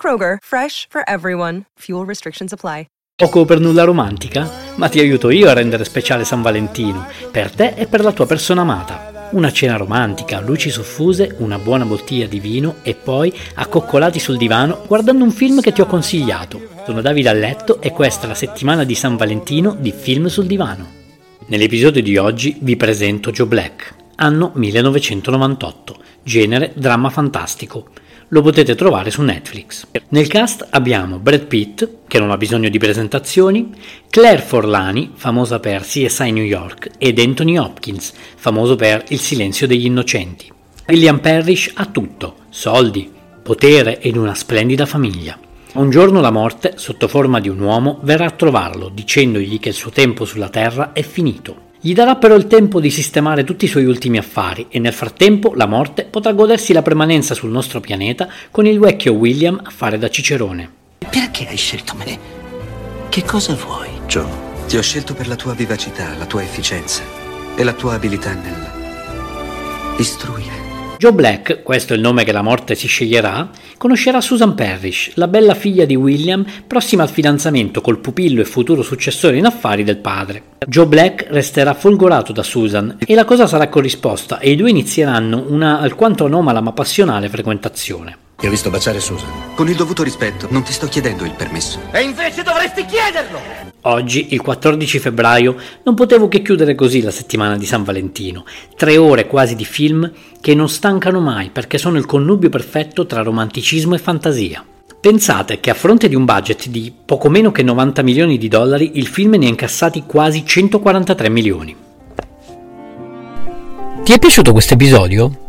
Kroger, fresh for everyone. Fuel restrictions apply. poco per nulla romantica? Ma ti aiuto io a rendere speciale San Valentino, per te e per la tua persona amata. Una cena romantica, luci soffuse, una buona bottiglia di vino e poi accoccolati sul divano guardando un film che ti ho consigliato. Sono Davide a letto e questa è la settimana di San Valentino di Film sul divano. Nell'episodio di oggi vi presento Joe Black, anno 1998, genere dramma fantastico lo potete trovare su Netflix. Nel cast abbiamo Brad Pitt, che non ha bisogno di presentazioni, Claire Forlani, famosa per CSI New York, ed Anthony Hopkins, famoso per Il silenzio degli innocenti. William Parrish ha tutto, soldi, potere ed una splendida famiglia. Un giorno la morte, sotto forma di un uomo, verrà a trovarlo, dicendogli che il suo tempo sulla Terra è finito. Gli darà però il tempo di sistemare tutti i suoi ultimi affari e nel frattempo la morte potrà godersi la permanenza sul nostro pianeta con il vecchio William a fare da cicerone. Perché hai scelto me? Che cosa vuoi? Joe, ti ho scelto per la tua vivacità, la tua efficienza e la tua abilità nel istruire. Joe Black, questo è il nome che la morte si sceglierà, conoscerà Susan Parrish, la bella figlia di William, prossima al fidanzamento col pupillo e futuro successore in affari del padre. Joe Black resterà folgorato da Susan e la cosa sarà corrisposta e i due inizieranno una alquanto anomala ma passionale frequentazione. Ti ho visto baciare Susan. Con il dovuto rispetto, non ti sto chiedendo il permesso. E invece dovresti chiederlo! Oggi, il 14 febbraio, non potevo che chiudere così la settimana di San Valentino. Tre ore quasi di film che non stancano mai perché sono il connubio perfetto tra romanticismo e fantasia. Pensate che a fronte di un budget di poco meno che 90 milioni di dollari, il film ne ha incassati quasi 143 milioni. Ti è piaciuto questo episodio?